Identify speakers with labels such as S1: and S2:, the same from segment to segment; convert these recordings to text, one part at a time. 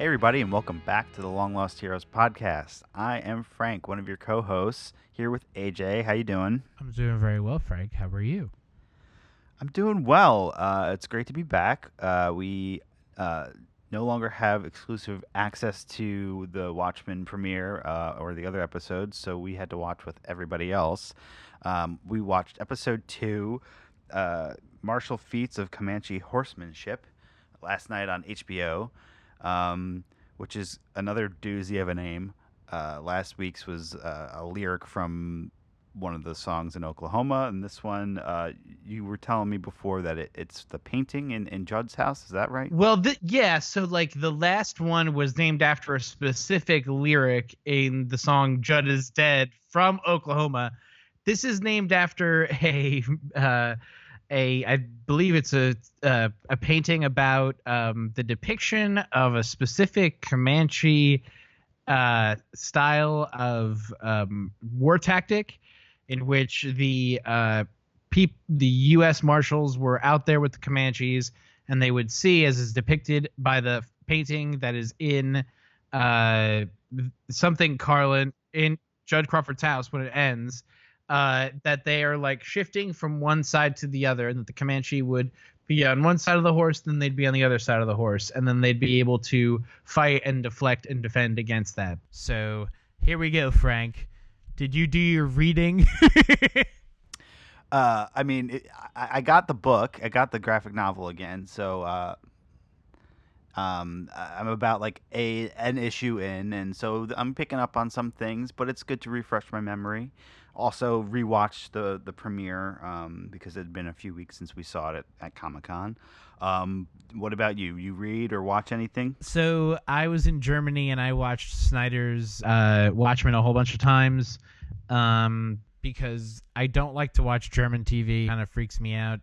S1: Hey, everybody, and welcome back to the Long Lost Heroes podcast. I am Frank, one of your co-hosts, here with AJ. How you doing?
S2: I'm doing very well, Frank. How are you?
S1: I'm doing well. Uh, it's great to be back. Uh, we uh, no longer have exclusive access to the Watchmen premiere uh, or the other episodes, so we had to watch with everybody else. Um, we watched episode two, uh, Martial Feats of Comanche Horsemanship, last night on HBO, um, which is another doozy of a name. Uh, last week's was uh, a lyric from one of the songs in Oklahoma, and this one, uh, you were telling me before that it, it's the painting in, in Judd's house. Is that right?
S2: Well, th- yeah. So, like, the last one was named after a specific lyric in the song "Judd is Dead" from Oklahoma. This is named after a, uh, a I believe it's a a painting about um, the depiction of a specific Comanche uh, style of um, war tactic in which the uh, peop- the U.S. Marshals were out there with the Comanches, and they would see, as is depicted by the painting that is in uh, something Carlin in Judd Crawford's house when it ends, uh, that they are like shifting from one side to the other, and that the Comanche would be on one side of the horse, then they'd be on the other side of the horse, and then they'd be able to fight and deflect and defend against that. So here we go, Frank. Did you do your reading?
S1: Uh, I mean, it, I, I got the book. I got the graphic novel again. So, uh, um, I- I'm about like a an issue in, and so I'm picking up on some things. But it's good to refresh my memory. Also, rewatched the the premiere um, because it had been a few weeks since we saw it at, at Comic Con. Um, what about you? You read or watch anything?
S2: so I was in Germany and I watched Snyder's uh, Watchmen a whole bunch of times um, because I don't like to watch German TV. Kind of freaks me out.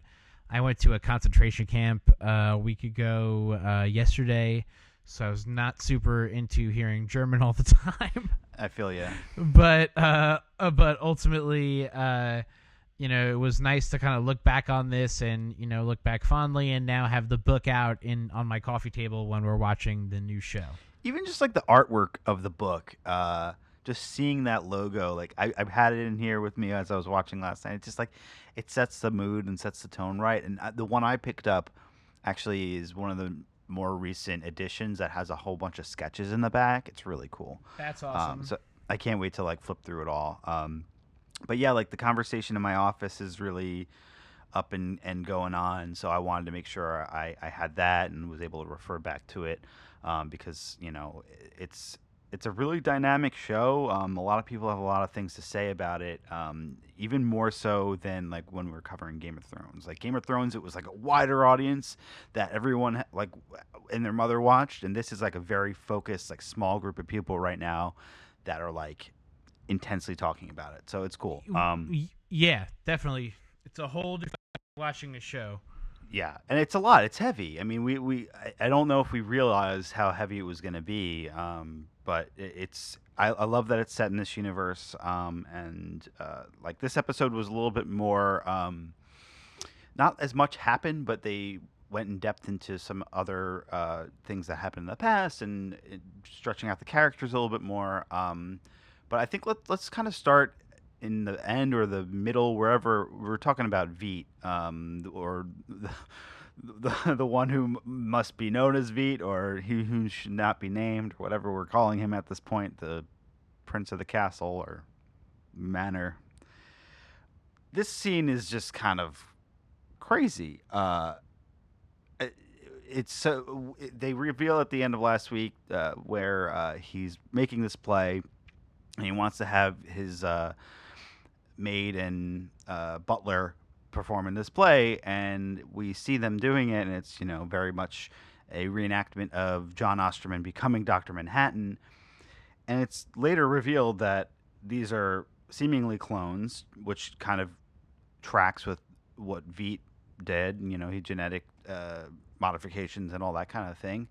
S2: I went to a concentration camp uh, a week ago uh, yesterday, so I was not super into hearing German all the time.
S1: I feel you.
S2: but uh, uh, but ultimately, uh, you know, it was nice to kind of look back on this and you know look back fondly, and now have the book out in on my coffee table when we're watching the new show.
S1: even just like the artwork of the book uh just seeing that logo like I, i've had it in here with me as i was watching last night it's just like it sets the mood and sets the tone right and uh, the one i picked up actually is one of the more recent editions that has a whole bunch of sketches in the back. It's really cool.
S2: That's
S1: um, so i can't wait to like flip through it all. Um, but yeah like the conversation in my office is really up and, and going on so i wanted to make sure I, I had that and was able to refer back to it um, because you know it's it's a really dynamic show um, a lot of people have a lot of things to say about it um, even more so than like when we were covering game of thrones like game of thrones it was like a wider audience that everyone like and their mother watched and this is like a very focused like small group of people right now that are like intensely talking about it so it's cool um,
S2: yeah, definitely. It's a whole different watching a show.
S1: Yeah, and it's a lot. It's heavy. I mean, we we I, don't know if we realized how heavy it was going to be, um, but it, it's I, I love that it's set in this universe. Um, and uh, like this episode was a little bit more, um, not as much happened, but they went in depth into some other uh, things that happened in the past and it, stretching out the characters a little bit more. Um, but I think let, let's kind of start in the end or the middle, wherever we're talking about Veidt, um, or the, the, the one who must be known as Veidt, or he who should not be named, whatever we're calling him at this point, the Prince of the Castle or Manor. This scene is just kind of crazy. Uh, it- it's so they reveal at the end of last week uh, where uh, he's making this play and he wants to have his uh, maid and uh, butler perform in this play, and we see them doing it, and it's you know very much a reenactment of John Osterman becoming Doctor Manhattan, and it's later revealed that these are seemingly clones, which kind of tracks with what Veidt did. You know, he genetic uh, modifications and all that kind of thing,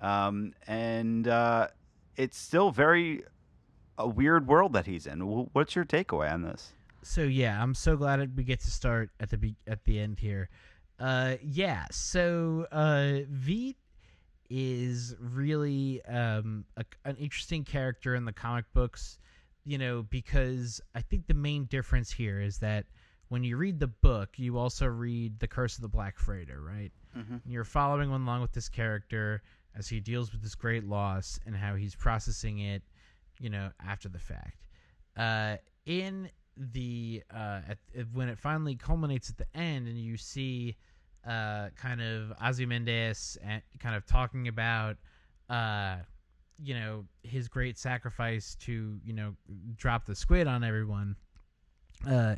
S1: um, and uh, it's still very a weird world that he's in. What's your takeaway on this?
S2: So yeah, I'm so glad we get to start at the be- at the end here. Uh, yeah. So uh, Veidt is really um, a, an interesting character in the comic books. You know, because I think the main difference here is that when you read the book, you also read The Curse of the Black Freighter, right?
S1: Mm-hmm.
S2: You're following along with this character as he deals with this great loss and how he's processing it, you know, after the fact. Uh, in the uh, at, when it finally culminates at the end, and you see uh, kind of Ozymandias and kind of talking about, uh, you know, his great sacrifice to you know drop the squid on everyone. Uh,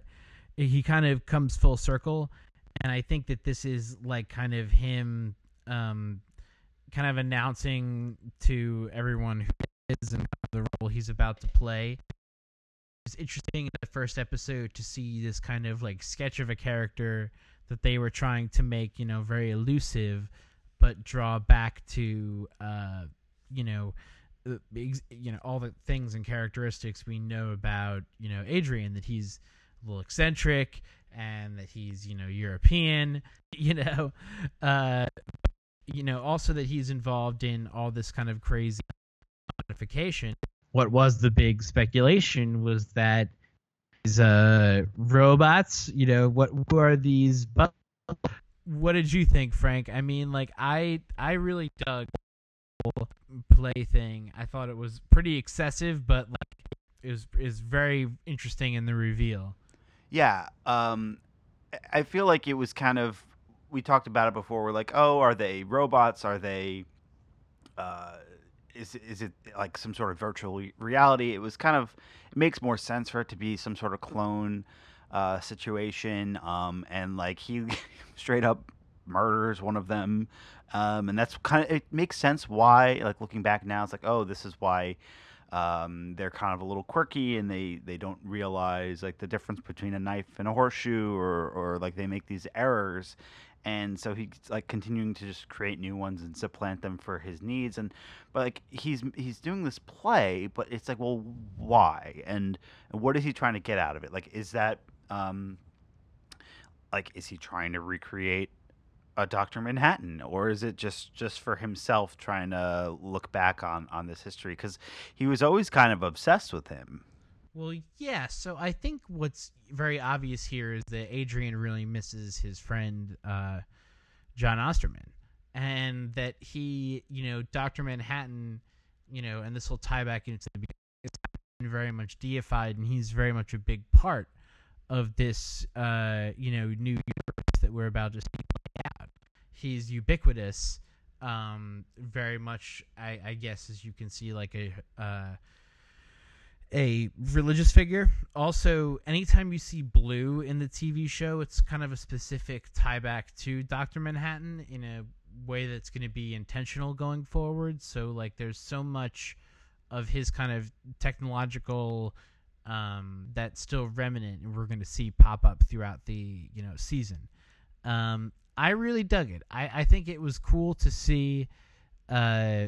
S2: he kind of comes full circle, and I think that this is like kind of him, um, kind of announcing to everyone who is and the role he's about to play. It's interesting in the first episode to see this kind of like sketch of a character that they were trying to make, you know, very elusive, but draw back to, uh, you know, you know all the things and characteristics we know about, you know, Adrian that he's a little eccentric and that he's, you know, European, you know, uh, you know, also that he's involved in all this kind of crazy modification. What was the big speculation was that these uh, robots, you know, what were these? Bu- what did you think, Frank? I mean, like I I really dug the play thing. I thought it was pretty excessive, but like it was is very interesting in the reveal.
S1: Yeah, um, I feel like it was kind of. We talked about it before. We're like, oh, are they robots? Are they? Uh, is is it like some sort of virtual reality? It was kind of. It makes more sense for it to be some sort of clone uh, situation. Um, and like he straight up murders one of them. Um, and that's kind of it makes sense why. Like looking back now, it's like, oh, this is why um, they're kind of a little quirky and they, they don't realize like the difference between a knife and a horseshoe or, or like they make these errors and so he's like continuing to just create new ones and supplant them for his needs and but like he's he's doing this play but it's like well why and what is he trying to get out of it like is that um like is he trying to recreate a Doctor Manhattan, or is it just just for himself trying to look back on on this history? Because he was always kind of obsessed with him.
S2: Well, yeah. So I think what's very obvious here is that Adrian really misses his friend uh, John Osterman, and that he, you know, Doctor Manhattan, you know, and this will tie back into the it's very much deified, and he's very much a big part of this, uh, you know, new universe that we're about to see out. He's ubiquitous, um, very much. I, I, guess, as you can see, like a uh, a religious figure. Also, anytime you see blue in the TV show, it's kind of a specific tie back to Doctor Manhattan in a way that's going to be intentional going forward. So, like, there's so much of his kind of technological um, that's still remnant, and we're going to see pop up throughout the you know season. Um, I really dug it. I, I think it was cool to see, uh,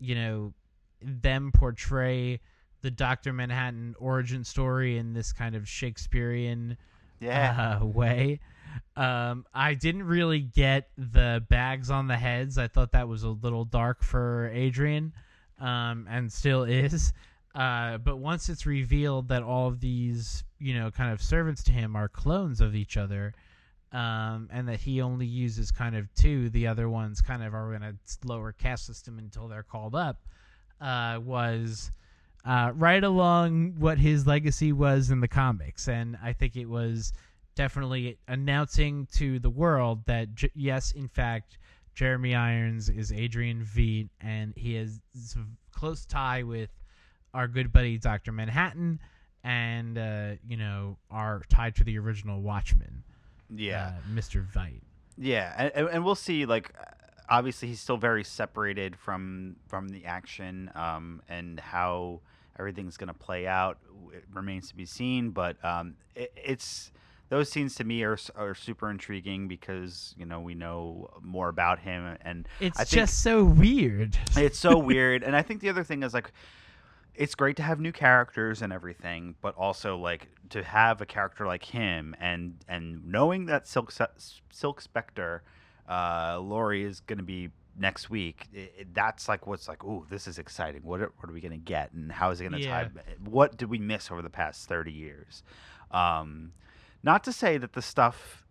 S2: you know, them portray the Doctor Manhattan origin story in this kind of Shakespearean
S1: yeah.
S2: uh, way. Um, I didn't really get the bags on the heads. I thought that was a little dark for Adrian, um, and still is. Uh, but once it's revealed that all of these, you know, kind of servants to him are clones of each other, um, and that he only uses kind of two. The other ones kind of are in a lower caste system until they're called up. Uh, was uh, right along what his legacy was in the comics, and I think it was definitely announcing to the world that j- yes, in fact, Jeremy Irons is Adrian Veidt, and he has a close tie with our good buddy Doctor Manhattan, and uh, you know are tied to the original Watchmen
S1: yeah,
S2: uh, Mr. Veidt.
S1: Yeah, and, and we'll see. Like, obviously, he's still very separated from from the action, um, and how everything's going to play out it remains to be seen. But um, it, it's those scenes to me are are super intriguing because you know we know more about him, and
S2: it's just so weird.
S1: It's so weird, and I think the other thing is like it's great to have new characters and everything, but also like to have a character like him and and knowing that Silk Silk Spectre, uh, Laurie is going to be next week, it, it- that's like what's like, oh, this is exciting. What are, what are we gonna get, and how is it gonna
S3: Yeah.
S1: tie? What did we miss over the past thirty years? Um, not to say that the stuff,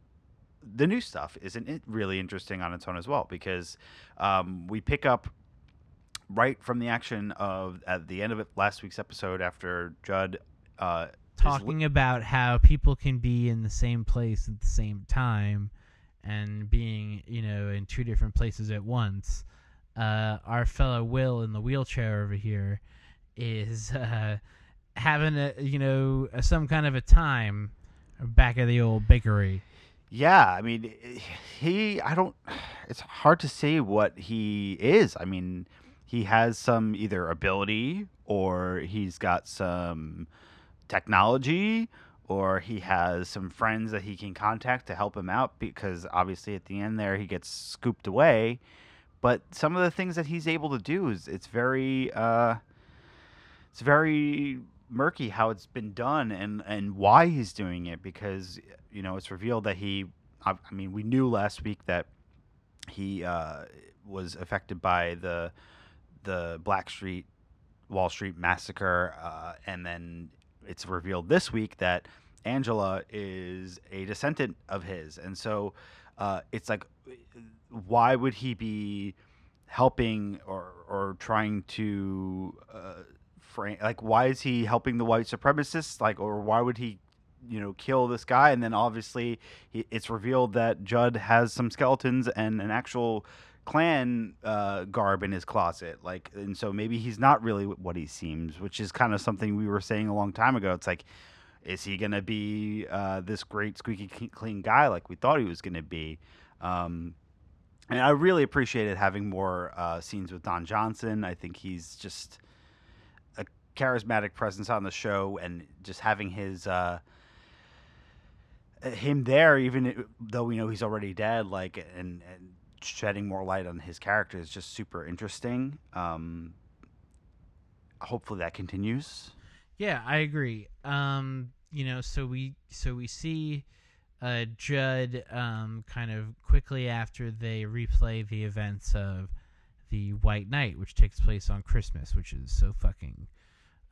S1: the new stuff, isn't it really interesting on its own as well, because um, we pick up right from the action of at the end of it last week's episode after Judd. Uh, is li-
S2: talking about how people can be in the same place at the same time and being you know in two different places at once uh, our fellow will in the wheelchair over here is uh, having a you know some kind of a time back at the old bakery
S1: Yeah, I mean, he. I don't. It's hard to say what he is. I mean, he has some either ability, or he's got some technology, or he has some friends that he can contact to help him out. Because obviously, at the end there, he gets scooped away. But some of the things that he's able to do is it's very. Uh, it's very murky how it's been done and and why he's doing it because you know it's revealed that he I, I mean we knew last week that he uh, was affected by the the Black Street Wall Street massacre uh, and then it's revealed this week that Angela is a descendant of his. And so uh, it's like why would he be helping or or trying to uh, frame like why is he helping the white supremacists? Like or why would he you know kill this guy? And then obviously he, it's revealed that Judd has some skeletons and an actual Klan uh, garb in his closet like and so maybe he's not really what he seems which is kind of something we were saying a long time ago it's like is he gonna be uh, this great squeaky clean- guy like we thought he was gonna be um, and I really appreciated having more uh, scenes with Don Johnson. I think he's just a charismatic presence on the show, and just having his uh, him there, even though we know he's already dead, like and and shedding more light on his character is just super interesting. Um, hopefully that continues.
S2: Yeah, I agree. Um, you know, so we so we see uh, Judd um, kind of quickly after they replay the events of the White Night, which takes place on Christmas, which is so fucking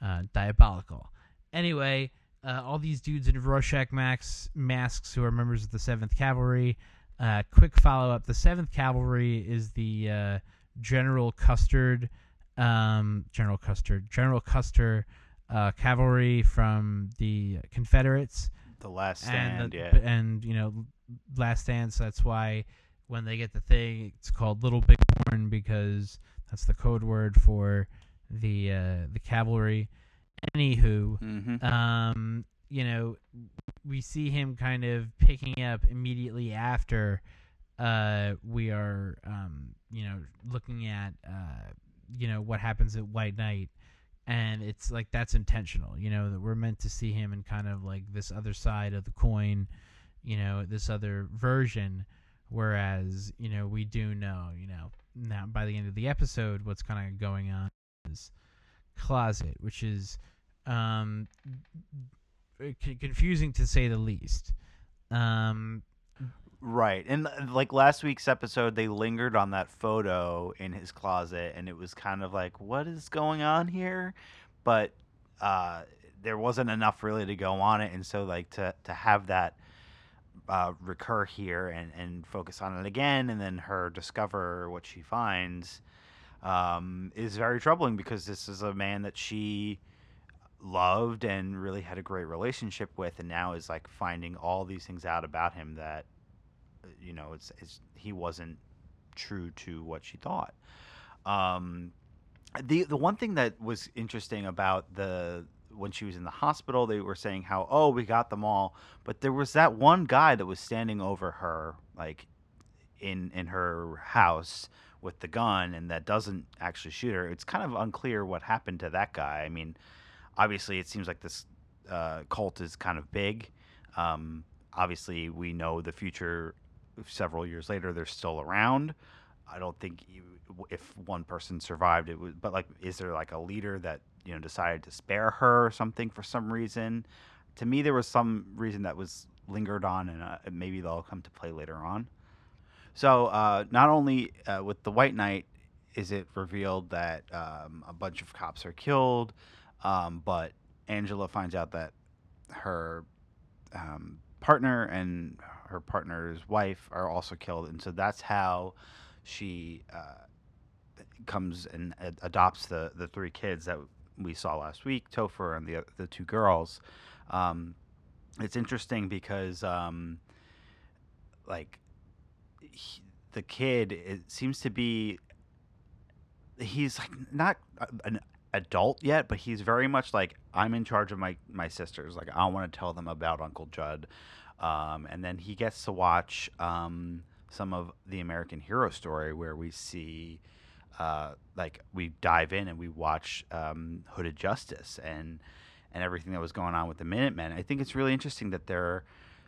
S2: uh, diabolical. Anyway, uh, all these dudes in Rorschach max, masks who are members of the Seventh Cavalry. Uh, quick follow up: the Seventh Cavalry is the uh, General Custard, um, General Custard, General Custer uh, cavalry from the Confederates
S1: The last stand,
S2: and the,
S1: yeah.
S2: and you know Last Stand. So that's why when they get the thing, it's called Little Big Horn because that's the code word for the uh, the cavalry. Anywho,
S1: Mm-hmm.
S2: um, you know, we see him kind of picking up immediately after uh, we are, um, you know, looking at, uh, you know, what happens at White Night. And it's like that's intentional, you know, that we're meant to see him in kind of like this other side of the coin, you know, this other version. Whereas, you know, we do know, you know, now by the end of the episode, what's kind of going on is closet, which is um, confusing to say the least. Um,
S1: Right. And uh, like last week's episode, they lingered on that photo in his closet, and it was kind of like, what is going on here? But uh, there wasn't enough really to go on it. And so, like, to, to have that uh, recur here and, and focus on it again, and then her discover what she finds um, is very troubling because this is a man that she loved and really had a great relationship with, and now is like finding all these things out about him that uh, you know it's, it's he wasn't true to what she thought. Um, the the one thing that was interesting about the when she was in the hospital, they were saying how oh we got them all, but there was that one guy that was standing over her like in in her house with the gun and that doesn't actually shoot her. It's kind of unclear what happened to that guy. I mean, obviously it seems like this uh, cult is kind of big. Um, obviously, we know the future. Several years later, they're still around. I don't think you, if one person survived, it would. But like, is there like a leader that you know decided to spare her or something for some reason? To me, there was some reason that was lingered on, and uh, maybe they'll come to play later on. So uh, not only uh, with the White Night is it revealed that um, a bunch of cops are killed, um, but Angela finds out that her um, partner and her partner's wife are also killed, and so that's how she uh, comes and ad- adopts the the three kids that we saw last week, Topher and the the two girls. Um, it's interesting because um, like he, the kid it seems to be he's like not an adult yet but he's very much like i'm in charge of my my sisters. Like i want to tell them about uncle judd. Um, and then he gets to watch um, some of the american hero story where we see uh, like we dive in and we watch um, hooded justice and and everything that was going on with the minutemen. I think it's really interesting that they're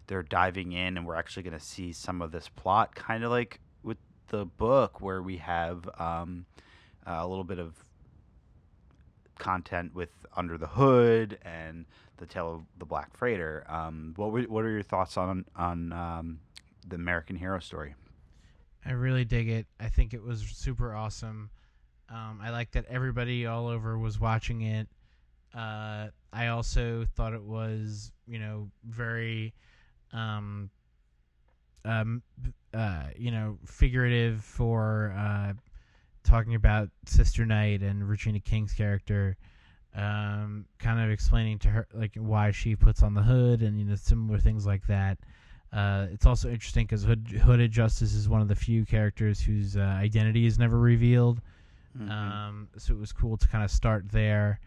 S1: they're diving in and we're actually going to see some of this plot kind of like with the book where we have um, a little bit of content with under the hood and the tale of the black freighter um, what were, what are your thoughts on on um, the american hero story
S2: I really dig it. I think it was super awesome. Um, I like that everybody all over was watching it. Uh, I also thought it was, you know, very, um, um, uh, you know, figurative for uh, talking about Sister Knight and Regina King's character. Um, kind of explaining to her like why she puts on the hood and you know similar things like that. Uh, it's also interesting because Hood, Hooded Justice is one of the few characters whose uh, identity is never revealed.
S1: Mhm.
S2: Um, so it was cool to kind of start there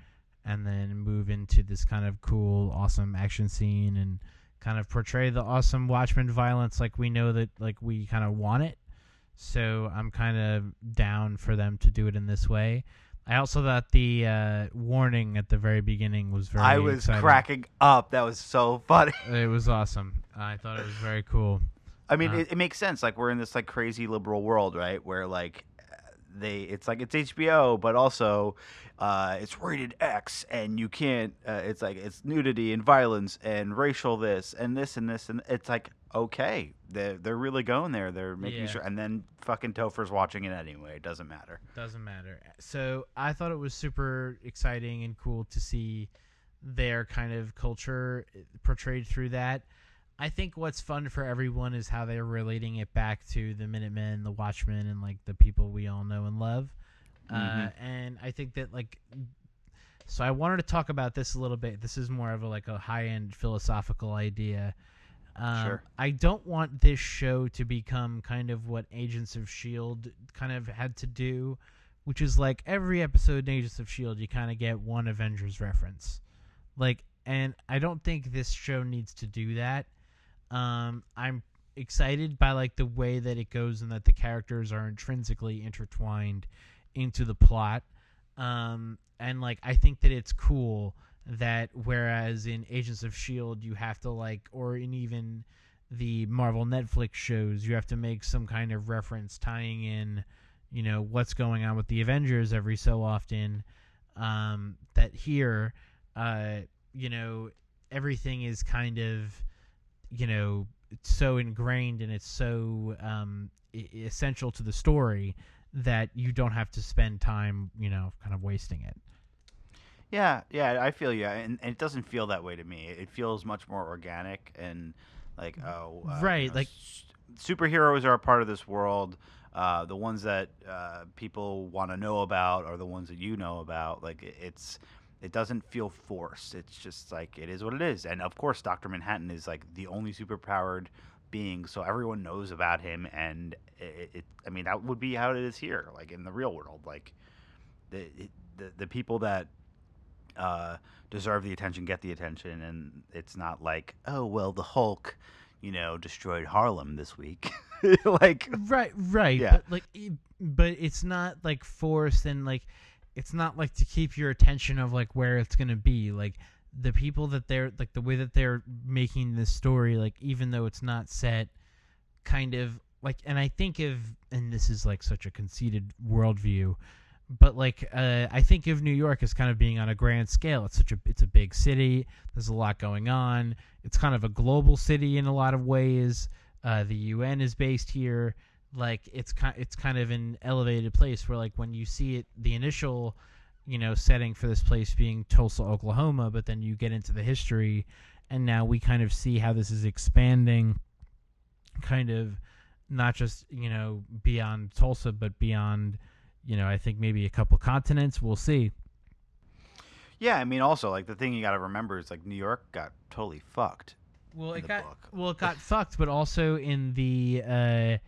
S2: and then move into this kind of cool, awesome action scene and kind of portray the awesome Watchmen violence like we know that like we kind of want it. So I'm kind of down for them to do it in this way. I also thought the uh, warning at the very beginning was very.
S1: i was
S2: exciting.
S1: cracking up that was so funny
S2: It was awesome. I thought it was very cool.
S1: I mean,
S2: Uh,
S1: it, it makes sense. Like we're in this like crazy liberal world, right? Where like they, it's like it's HBO, but also uh, it's rated X, and you can't. Uh, it's like it's nudity and violence and racial this and this and this, and it's like okay, they're they're really going there. They're making
S2: Yeah.
S1: sure, and then fucking Topher's watching it anyway. It doesn't matter.
S2: Doesn't matter. So I thought it was super exciting and cool to see their kind of culture uh, portrayed through that. I think what's fun for everyone is how they're relating it back to the Minutemen, the Watchmen, and like the people we all know and love. Uh,
S1: Mhm.
S2: and I think that like, so I wanted to talk about this a little bit. This is more of a like a high end philosophical idea. Um,
S1: Sure.
S2: I don't want this show to become kind of what Agents of Shield kind of had to do, which is like every episode in Agents of Shield, you kind of get one Avengers reference, like, and I don't think this show needs to do that. Um, I'm excited by like the way that it goes and that the characters are intrinsically intertwined into the plot. Um, and like I think that it's cool that whereas in Agents of Shield you have to like or in even the Marvel Netflix shows you have to make some kind of reference tying in you know what's going on with the Avengers every so often um, that here uh, you know everything is kind of you know so ingrained and it's so um, essential to the story that you don't have to spend time you know kind of wasting it
S1: Yeah, yeah, I feel you, and, and it doesn't feel that way to me. It feels much more organic and like oh, uh, you
S2: Right,
S1: know,
S2: like-
S1: s- superheroes are a part of this world. Uh, the ones that uh, people want to know about are the ones that you know about. Like it- it's, it doesn't feel forced. It's just like it is what it is. And of course, Doctor Manhattan is like the only superpowered being, so everyone knows about him. And it, it I mean, that would be how it is here, like in the real world. Like the the the people that uh, deserve the attention get the attention, and it's not like, oh well, the Hulk, you know, destroyed Harlem this week. like,
S2: right right
S1: Yeah.
S2: but like but it's not like forced and like it's not like to keep your attention of like where it's gonna be like the people that they're like the way that they're making this story like even though it's not set kind of like and i think of and this is like such a conceited worldview but like uh, i think of new york as kind of being on a grand scale. It's such a it's a big city. There's a lot going on. It's kind of a global city in a lot of ways. Uh, the un is based here. Like it's kind it's kind of an elevated place where like when you see it the initial you know setting for this place being Tulsa, Oklahoma, but then you get into the history and now we kind of see how this is expanding kind of not just, you know, beyond Tulsa but beyond, you know, I think maybe a couple continents, we'll see.
S1: Yeah, I mean, also like the thing you got to remember is like New York got totally fucked.
S2: Well, it got
S1: book.
S2: well, it got fucked, but also in the uh,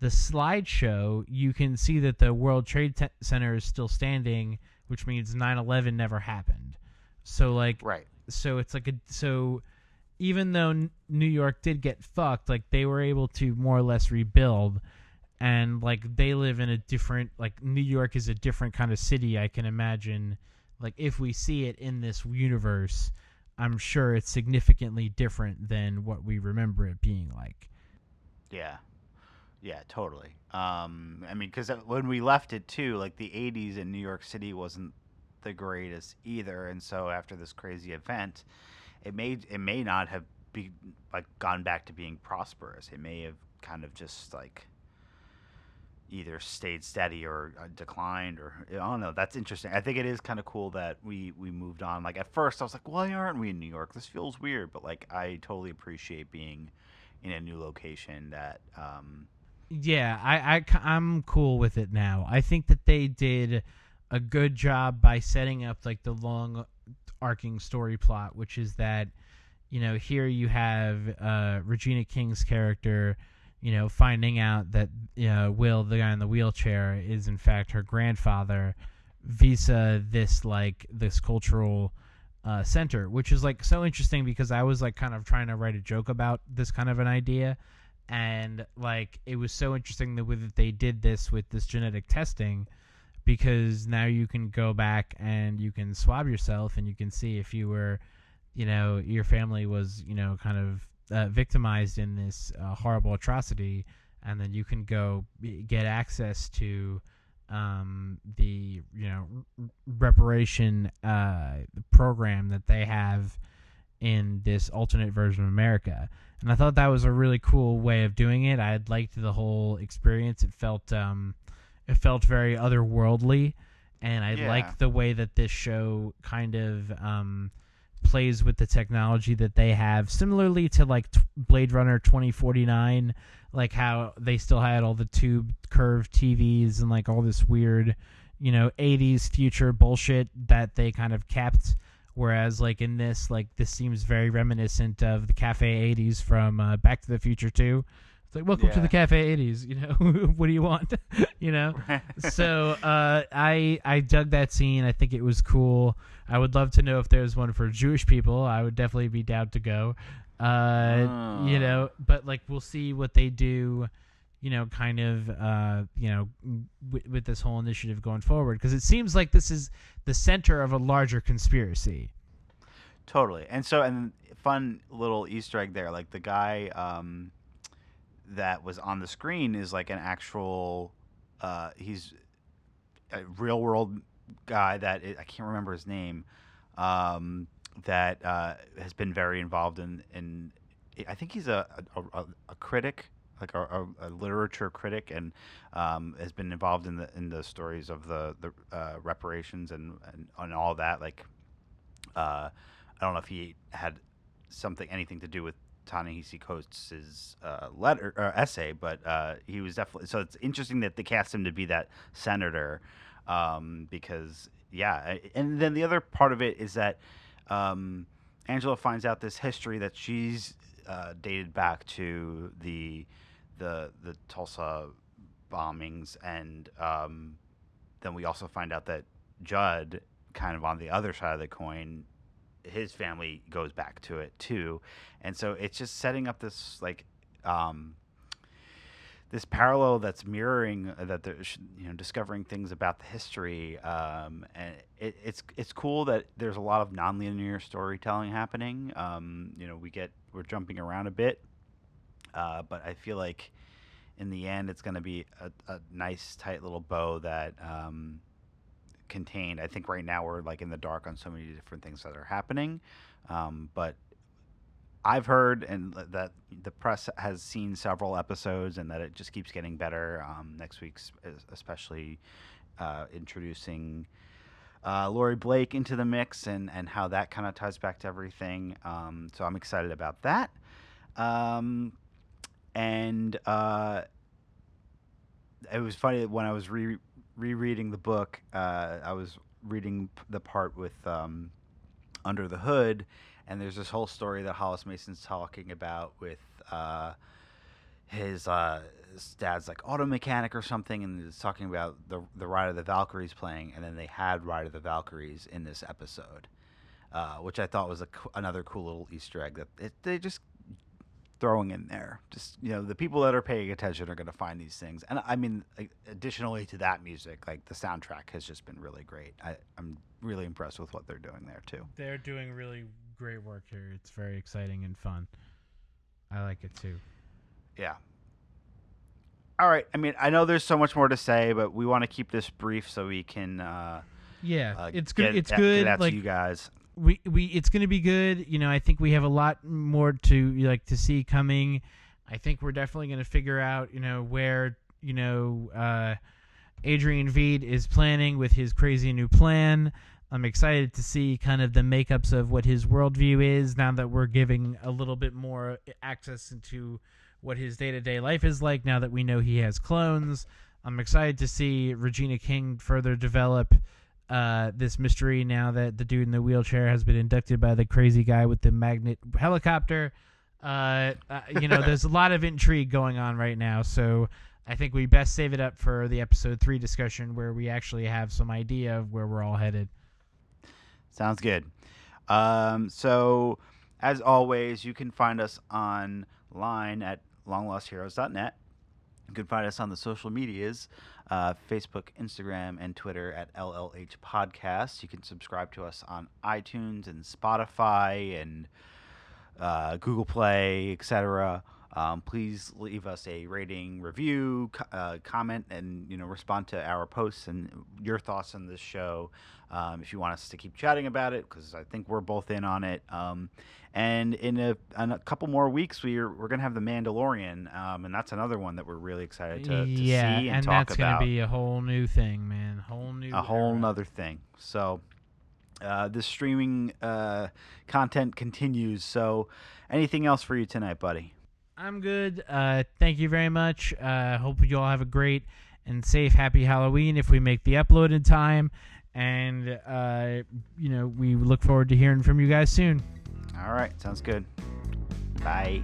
S2: the slideshow, you can see that the World Trade Te- Center is still standing, which means 9/11 never happened. So like,
S1: Right.
S2: so it's like a so even though N- New York did get fucked, like they were able to more or less rebuild, and like they live in a different like New York is a different kind of city. I can imagine, like if we see it in this universe, I'm sure it's significantly different than what we remember it being like.
S1: Yeah. Yeah, totally. Um, I mean, because when we left it too, like the '80s in New York City wasn't the greatest either, and so after this crazy event, it may it may not have be like gone back to being prosperous. It may have kind of just like either stayed steady or uh, declined, or I don't know. That's interesting. I think it is kind of cool that we we moved on. Like at first, I was like, why aren't we in New York? This feels weird, but like I totally appreciate being in a new location that. Um,
S2: Yeah, I, I am cool with it now. I think that they did a good job by setting up like the long arcing story plot, which is that you know here you have uh, Regina King's character, you know, finding out that you know, Will, the guy in the wheelchair, is in fact her grandfather, visa this like this cultural uh, center, which is like so interesting because I was like kind of trying to write a joke about this kind of an idea. And like it was so interesting the way that they did this with this genetic testing because now you can go back and you can swab yourself and you can see if you were you know your family was you know kind of uh, victimized in this uh, horrible atrocity and then you can go get access to um, the you know r- reparation uh, program that they have in this alternate version of America and I thought that was a really cool way of doing it. I liked the whole experience. It felt um, it felt very otherworldly, and I
S1: Yeah.
S2: liked the way that this show kind of um, plays with the technology that they have, similarly to like t- Blade Runner twenty forty nine, like how they still had all the tube curved TVs and like all this weird, you know, eighties future bullshit that they kind of kept Whereas, like in this, like this seems very reminiscent of the Cafe 80s from uh, Back to the Future 2. Like, welcome to the Cafe 80s. You know, what do you want? you know. So uh, I I dug that scene. I think it was cool. I would love to know if there's one for Jewish people. I would definitely be down to go. Uh, You
S1: Ah.
S2: know, but like we'll see what they do. You know, kind of, uh, you know, w- with this whole initiative going forward, because it seems like this is the center of a larger conspiracy.
S1: Totally. And so, and fun little Easter egg there. Like the guy um, that was on the screen is like an actual. Uh, he's a real world guy that i can't remember his name. Um, that uh, has been very involved in in. I think he's a a, a, critic, like a, a, a literature critic, and um, has been involved in the in the stories of the the uh, reparations and, and and all that. Like, uh, I don't know if he had something anything to do with Ta-Nehisi Coates' uh, letter or essay, but uh, he was definitely. So it's interesting that they cast him to be that senator, um, because yeah. And then the other part of it is that um, Angela finds out this history that she's uh, dated back to the the the Tulsa bombings, and um, then we also find out that Judd, kind of on the other side of the coin, his family goes back to it too, and so it's just setting up this like um, this parallel that's mirroring uh, that there's you know discovering things about the history um, and it, it's it's cool that there's a lot of nonlinear storytelling happening. Um, you know we get we're jumping around a bit uh, but I feel like in the end it's going to be a, a nice tight little bow that um, contained I think right now we're like in the dark on so many different things that are happening um, but I've heard and that the press has seen several episodes and that it just keeps getting better. Um, next week's especially uh, introducing uh, Laurie Blake into the mix and, and how that kind of ties back to everything. Um, so I'm excited about that. Um, and uh, it was funny when I was re- rereading the book. Uh, I was reading the part with um, Under the Hood, and there's this whole story that Hollis Mason's talking about with uh, his, uh, his dad's like auto mechanic or something, and he's talking about the the Ride of the Valkyries playing, and then they had Ride of the Valkyries in this episode, uh, which I thought was a, another cool little Easter egg that it, they just throwing in there. Just you know, the people that are paying attention are going to find these things. And I mean, additionally to that music, like the soundtrack has just been really great. I, I'm really impressed with what they're doing there too.
S2: They're doing really great work here. It's very exciting and fun. I like it too.
S1: Yeah. All right. I mean, I know there's so much more to say, but we want to keep this brief so we can. Uh,
S2: yeah,
S1: uh,
S2: it's good.
S1: Get,
S2: it's good.
S1: Get
S2: like
S1: you guys
S2: we we it's going to be good. You know, I think we have a lot more to like to see coming. I think we're definitely going to figure out, you know, where you know uh, Adrian Veidt is planning with his crazy new plan. I'm excited to see kind of the makeups of what his worldview is now that we're giving a little bit more access into what his day to day life is like now that we know he has clones. I'm excited to see Regina King further develop uh, this mystery now that the dude in the wheelchair has been inducted by the crazy guy with the magnet helicopter. Uh, uh, you know, there's a lot of intrigue going on right now, so I think we best save it up for the episode three discussion where we actually have some idea of where we're all headed.
S1: Sounds good. Um, so, as always, you can find us online at longlostheroes.net. You can find us on the social medias uh, Facebook, Instagram, and Twitter at LLH Podcast. You can subscribe to us on iTunes and Spotify and uh, Google Play, etc. Um, please leave us a rating, review, uh, comment, and you know respond to our posts and your thoughts on this show. Um, if you want us to keep chatting about it, because I think we're both in on it. Um, and in a, in a, couple more weeks, we're we're gonna have the Mandalorian, um, and that's another one that we're really excited to, to
S2: yeah,
S1: see and,
S2: and
S1: talk
S2: that's
S1: about.
S2: gonna be a whole new thing, man. Whole new.
S1: A whole
S2: era.
S1: nother thing. So. Uh, the streaming uh, content continues. So, anything else for you tonight, buddy?
S2: I'm good. Uh, thank you very much. Uh, hope you all have a great and safe, happy Halloween if we make the upload in time. And, uh, you know, we look forward to hearing from you guys soon.
S1: All right. Sounds good. Bye.